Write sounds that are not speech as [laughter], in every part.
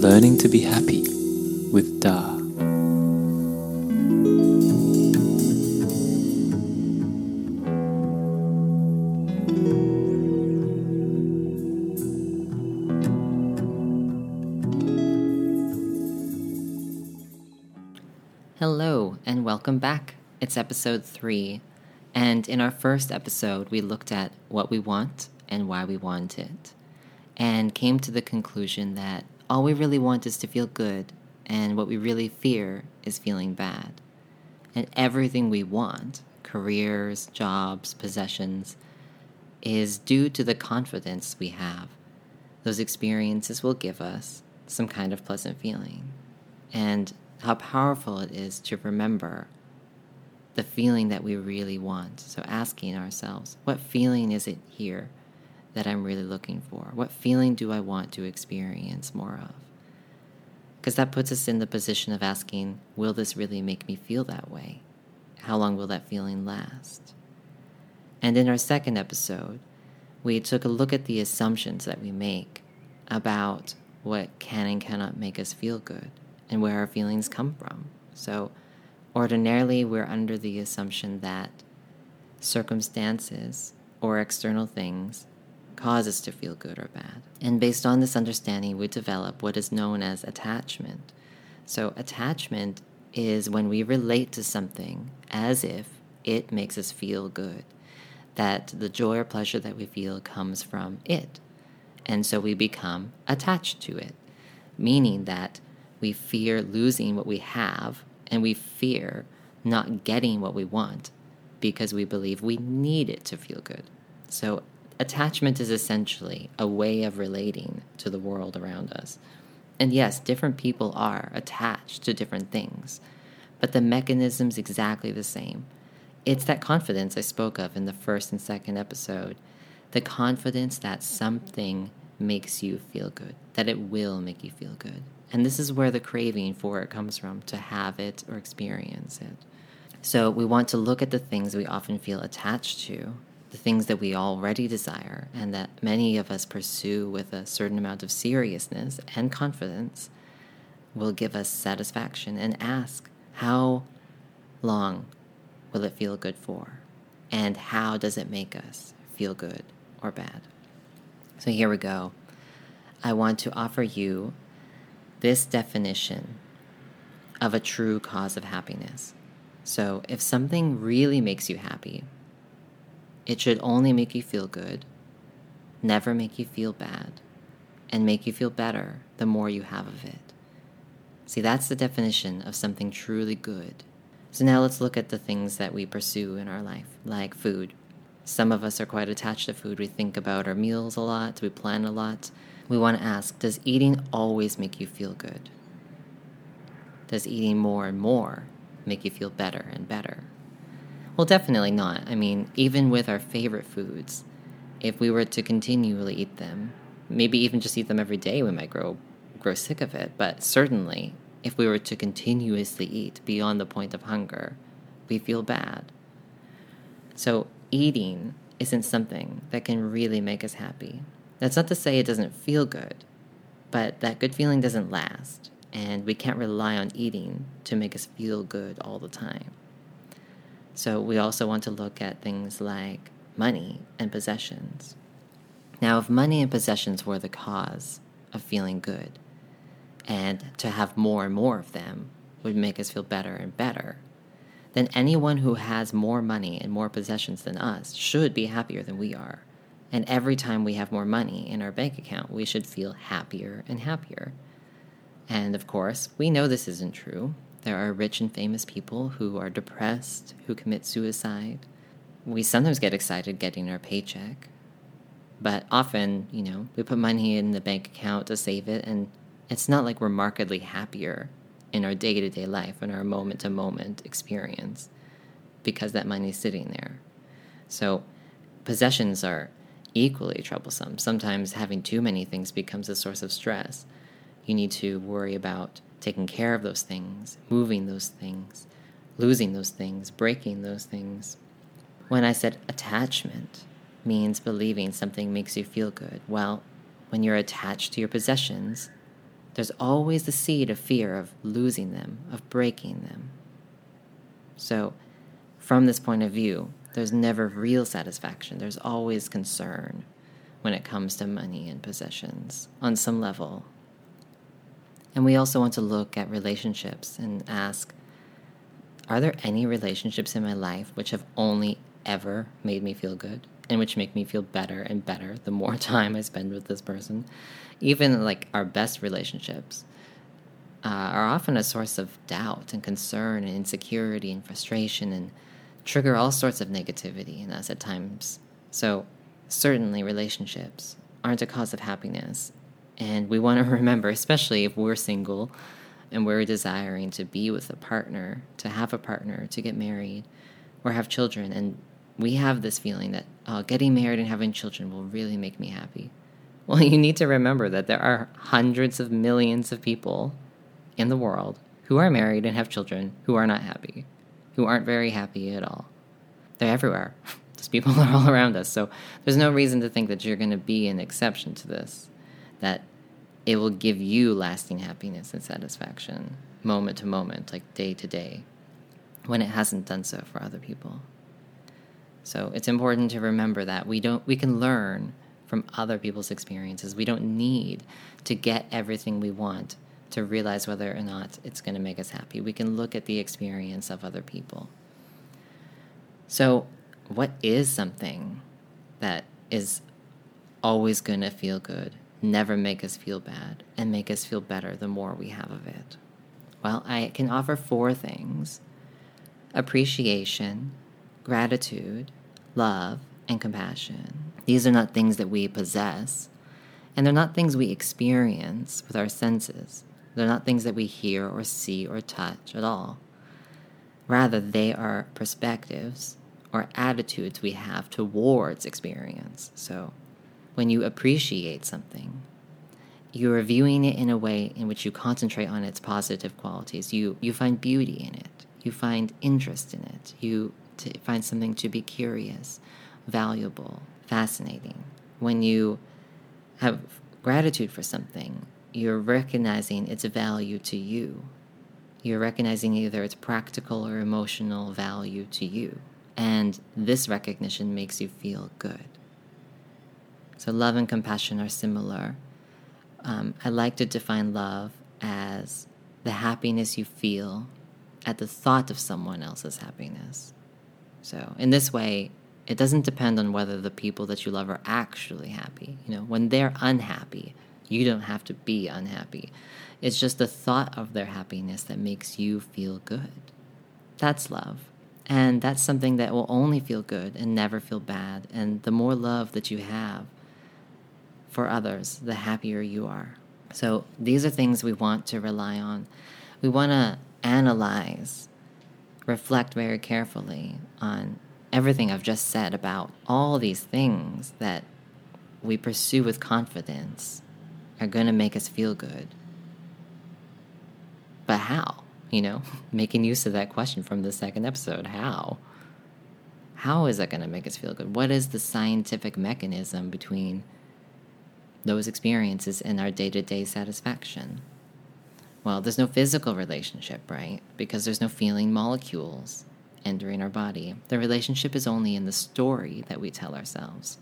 Learning to be happy with Da. Hello, and welcome back. It's episode three. And in our first episode, we looked at what we want and why we want it, and came to the conclusion that all we really want is to feel good, and what we really fear is feeling bad. And everything we want careers, jobs, possessions is due to the confidence we have. Those experiences will give us some kind of pleasant feeling. And how powerful it is to remember the feeling that we really want. So, asking ourselves, what feeling is it here that I'm really looking for? What feeling do I want to experience more of? Because that puts us in the position of asking, will this really make me feel that way? How long will that feeling last? And in our second episode, we took a look at the assumptions that we make about what can and cannot make us feel good and where our feelings come from. So, ordinarily, we're under the assumption that circumstances or external things cause us to feel good or bad. And based on this understanding, we develop what is known as attachment. So, attachment is when we relate to something as if it makes us feel good, that the joy or pleasure that we feel comes from it. And so we become attached to it, meaning that we fear losing what we have, and we fear not getting what we want because we believe we need it to feel good. So, attachment is essentially a way of relating to the world around us. And yes, different people are attached to different things, but the mechanism's exactly the same. It's that confidence I spoke of in the first and second episode the confidence that something makes you feel good, that it will make you feel good. And this is where the craving for it comes from to have it or experience it. So we want to look at the things we often feel attached to, the things that we already desire, and that many of us pursue with a certain amount of seriousness and confidence will give us satisfaction, and ask, how long will it feel good for? And how does it make us feel good or bad? So here we go. I want to offer you this definition of a true cause of happiness. So, if something really makes you happy, it should only make you feel good, never make you feel bad, and make you feel better the more you have of it. See, that's the definition of something truly good. So, now let's look at the things that we pursue in our life, like food. Some of us are quite attached to food. We think about our meals a lot, we plan a lot we want to ask Does eating always make you feel good? Does eating more and more make you feel better and better? Well, definitely not. I mean, even with our favorite foods, if we were to continually eat them, maybe even just eat them every day, we might grow grow sick of it. But certainly, if we were to continuously eat beyond the point of hunger, we feel bad. So, eating isn't something that can really make us happy. That's not to say it doesn't feel good, but that good feeling doesn't last, and we can't rely on eating to make us feel good all the time. So, we also want to look at things like money and possessions. Now, if money and possessions were the cause of feeling good, and to have more and more of them would make us feel better and better, then anyone who has more money and more possessions than us should be happier than we are. And every time we have more money in our bank account, we should feel happier and happier. And of course, we know this isn't true. There are rich and famous people who are depressed, who commit suicide. We sometimes get excited getting our paycheck, but often, you know, we put money in the bank account to save it, and it's not like we're markedly happier in our day to day life, and our moment to moment experience, because that money's sitting there. So, possessions are equally troublesome. Sometimes having too many things becomes a source of stress. You need to worry about taking care of those things, moving those things, losing those things, breaking those things. when I said attachment means believing something makes you feel good, well, when you're attached to your possessions, there's always the seed of fear of losing them, of breaking them. So, from this point of view, there's never real satisfaction. There's always concern when it comes to money and possessions on some level. And we also want to look at relationships and ask Are there any relationships in my life which have only ever made me feel good and which make me feel better and better the more [laughs] time I spend with this person? Even like our best relationships uh, are often a source of doubt and concern and insecurity and frustration and trigger all sorts of negativity in us at times. So, certainly, relationships aren't a cause of happiness. And we want to [laughs] remember, especially if we're single and we're desiring to be with a partner, to have a partner, to get married, or have children. And we have this feeling that oh, getting married and having children will really make me happy. Well, [laughs] you need to remember that there are hundreds of millions of people in the world who are married and have children who are not happy, who aren't very happy at all. They're everywhere. [laughs] These people are all around us. So there's no reason to think that you're going to be an exception to this, that it will give you lasting happiness and satisfaction moment to moment, like day to day, when it hasn't done so for other people. So it's important to remember that we don't we can learn from other people's experiences. We don't need to get everything we want to realize whether or not it's going to make us happy. We can look at the experience of other people. So, what is something that is always going to feel good, never make us feel bad, and make us feel better the more we have of it? Well, I can offer four things appreciation, gratitude, love, and compassion. These are not things that we possess, and they're not things we experience with our senses. They're not things that we hear or see or touch at all. Rather, they are perspectives or attitudes we have towards experience. So, when you appreciate something, you're viewing it in a way in which you concentrate on its positive qualities. You, you find beauty in it, you find interest in it, you find something to be curious, valuable, fascinating. When you have gratitude for something, you're recognizing its value to you. You're recognizing either its practical or emotional value to you. And this recognition makes you feel good. So, love and compassion are similar. Um, I like to define love as the happiness you feel at the thought of someone else's happiness. So, in this way, it doesn't depend on whether the people that you love are actually happy. You know, when they're unhappy, you don't have to be unhappy. It's just the thought of their happiness that makes you feel good. That's love. And that's something that will only feel good and never feel bad. And the more love that you have for others, the happier you are. So these are things we want to rely on. We want to analyze, reflect very carefully on everything I've just said about all these things that we pursue with confidence are going to make us feel good. But how? You know, [laughs] making use of that question from the second episode. How? How is that going to make us feel good? What is the scientific mechanism between those experiences and our day to day satisfaction? Well, there's no physical relationship, right? Because there's no feeling molecules entering our body. The relationship is only in the story that we tell ourselves.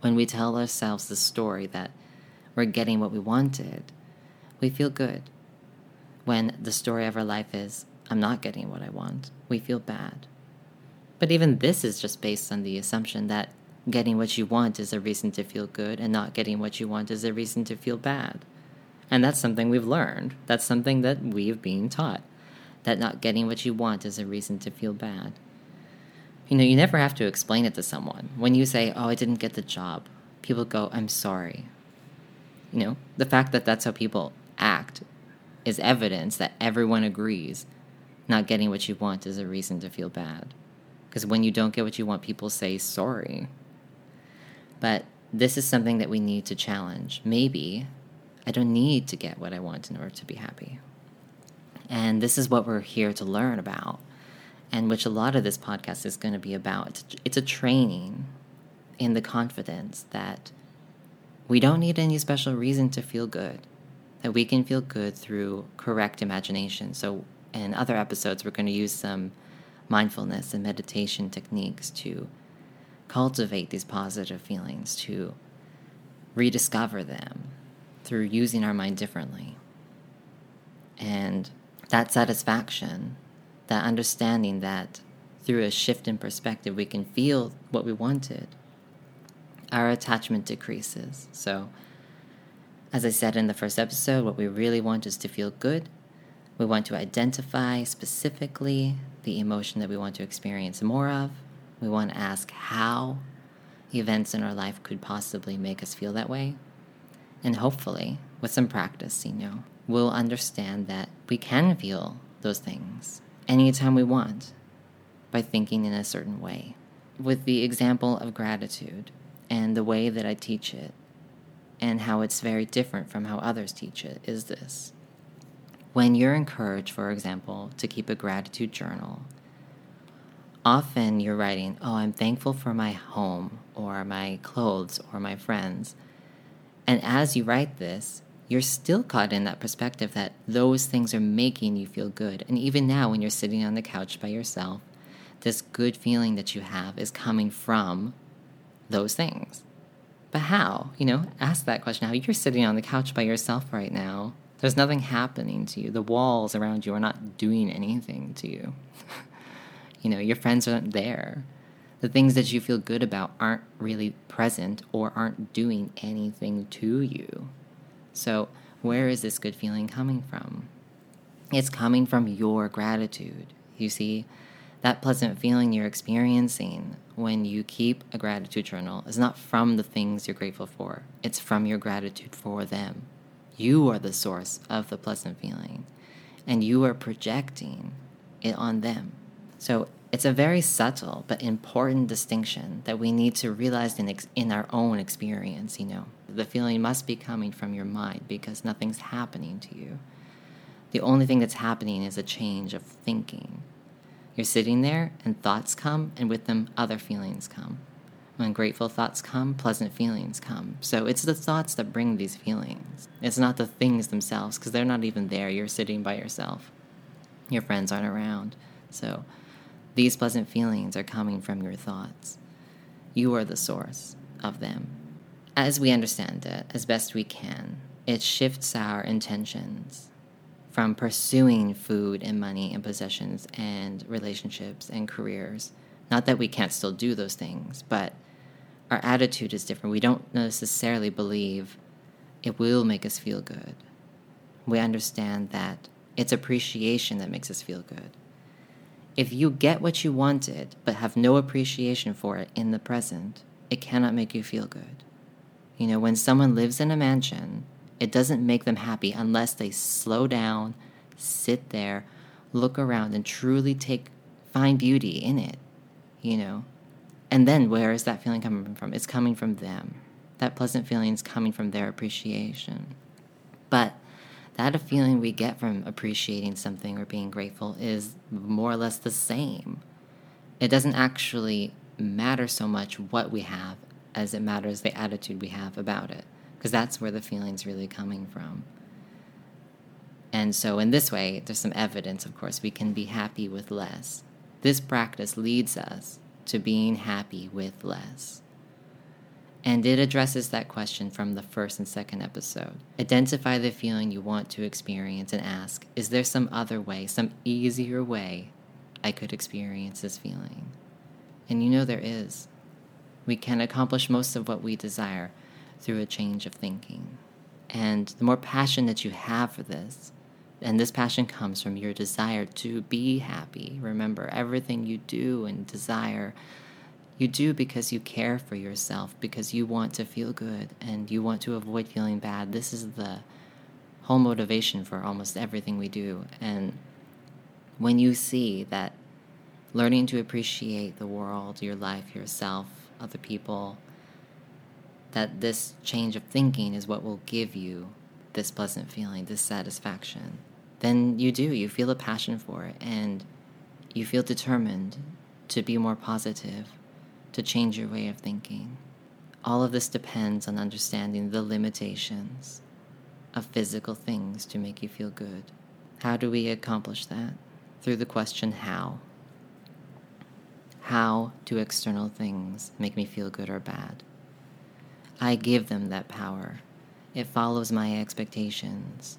When we tell ourselves the story that we're getting what we wanted, we feel good. When the story of our life is, I'm not getting what I want, we feel bad. But even this is just based on the assumption that getting what you want is a reason to feel good, and not getting what you want is a reason to feel bad. And that's something we've learned. That's something that we've been taught. That not getting what you want is a reason to feel bad. You know, you never have to explain it to someone. When you say, Oh, I didn't get the job, people go, I'm sorry. You know, the fact that that's how people act is evidence that everyone agrees not getting what you want is a reason to feel bad. Because when you don't get what you want, people say sorry. But this is something that we need to challenge. Maybe I don't need to get what I want in order to be happy. And this is what we're here to learn about. and which a lot of this podcast is going to be about. It's, a training in the confidence that we don't need any special reason to feel good, that we can feel good through correct imagination. So, in other episodes, we're going to use some mindfulness and meditation techniques to cultivate these positive feelings, to rediscover them through using our mind differently. And that satisfaction, that understanding that through a shift in perspective, we can feel what we wanted, our attachment decreases. So, as I said in the first episode, what we really want is to feel good. We want to identify specifically the emotion that we want to experience more of. We want to ask how events in our life could possibly make us feel that way. And hopefully, with some practice, you know, we'll understand that we can feel those things anytime we want by thinking in a certain way. With the example of gratitude and the way that I teach it, and how it's very different from how others teach it, is this. When you're encouraged, for example, to keep a gratitude journal, often you're writing, Oh, I'm thankful for my home, or my clothes, or my friends. And as you write this, you're still caught in that perspective that those things are making you feel good. And even now, when you're sitting on the couch by yourself, this good feeling that you have is coming from those things. But how? You know, ask that question. How you're sitting on the couch by yourself right now. There's nothing happening to you. The walls around you are not doing anything to you. [laughs] you know, your friends aren't there. The things that you feel good about aren't really present or aren't doing anything to you. So, where is this good feeling coming from? It's coming from your gratitude. You see, that pleasant feeling you're experiencing when you keep a gratitude journal is not from the things you're grateful for, it's from your gratitude for them. You are the source of the pleasant feeling, and you are projecting it on them. So it's a very subtle but important distinction that we need to realize in, ex- in our own experience, you know. The feeling must be coming from your mind because nothing's happening to you. The only thing that's happening is a change of thinking. You're sitting there, and thoughts come, and with them, other feelings come. When grateful thoughts come, pleasant feelings come. So it's the thoughts that bring these feelings. It's not the things themselves, because they're not even there. You're sitting by yourself. Your friends aren't around. So these pleasant feelings are coming from your thoughts. You are the source of them. As we understand it, as best we can, it shifts our intentions from pursuing food and money and possessions and relationships and careers. Not that we can't still do those things, but our attitude is different. We don't necessarily believe it will make us feel good. We understand that it's appreciation that makes us feel good. If you get what you wanted but have no appreciation for it in the present, it cannot make you feel good. You know, when someone lives in a mansion it doesn't make them happy unless they slow down, sit there, look around, and truly take find beauty in it, you know. And then where is that feeling coming from? It's coming from them. That pleasant feeling is coming from their appreciation. But that feeling we get from appreciating something or being grateful is more or less the same. It doesn't actually matter so much what we have as it matters the attitude we have about it because that's where the feeling's really coming from. And so, in this way, there's some evidence, of course, we can be happy with less. This practice leads us to being happy with less. And it addresses that question from the first and second episode. Identify the feeling you want to experience and ask Is there some other way, some easier way I could experience this feeling? And you know there is. We can accomplish most of what we desire through a change of thinking. And the more passion that you have for this, and this passion comes from your desire to be happy. Remember, everything you do and desire, you do because you care for yourself, because you want to feel good and you want to avoid feeling bad. This is the whole motivation for almost everything we do. And when you see that learning to appreciate the world, your life, yourself, other people, that this change of thinking is what will give you this pleasant feeling, this satisfaction, then you do. You feel a passion for it and you feel determined to be more positive, to change your way of thinking. All of this depends on understanding the limitations of physical things to make you feel good. How do we accomplish that? Through the question, how? How do external things make me feel good or bad? I give them that power. It follows my expectations.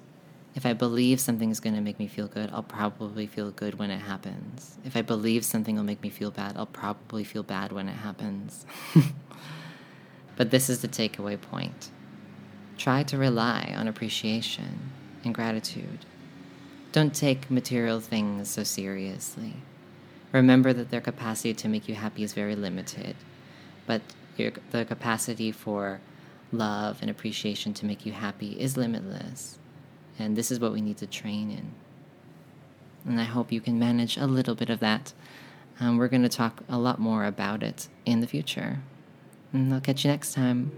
If I believe something is going to make me feel good, I'll probably feel good when it happens. If I believe something will make me feel bad, I'll probably feel bad when it happens. [laughs] but this is the takeaway point. Try to rely on appreciation and gratitude. Don't take material things so seriously. Remember that their capacity to make you happy is very limited, but your, the capacity for love and appreciation to make you happy is limitless. And this is what we need to train in. And I hope you can manage a little bit of that. Um, we're going to talk a lot more about it in the future. And I'll catch you next time.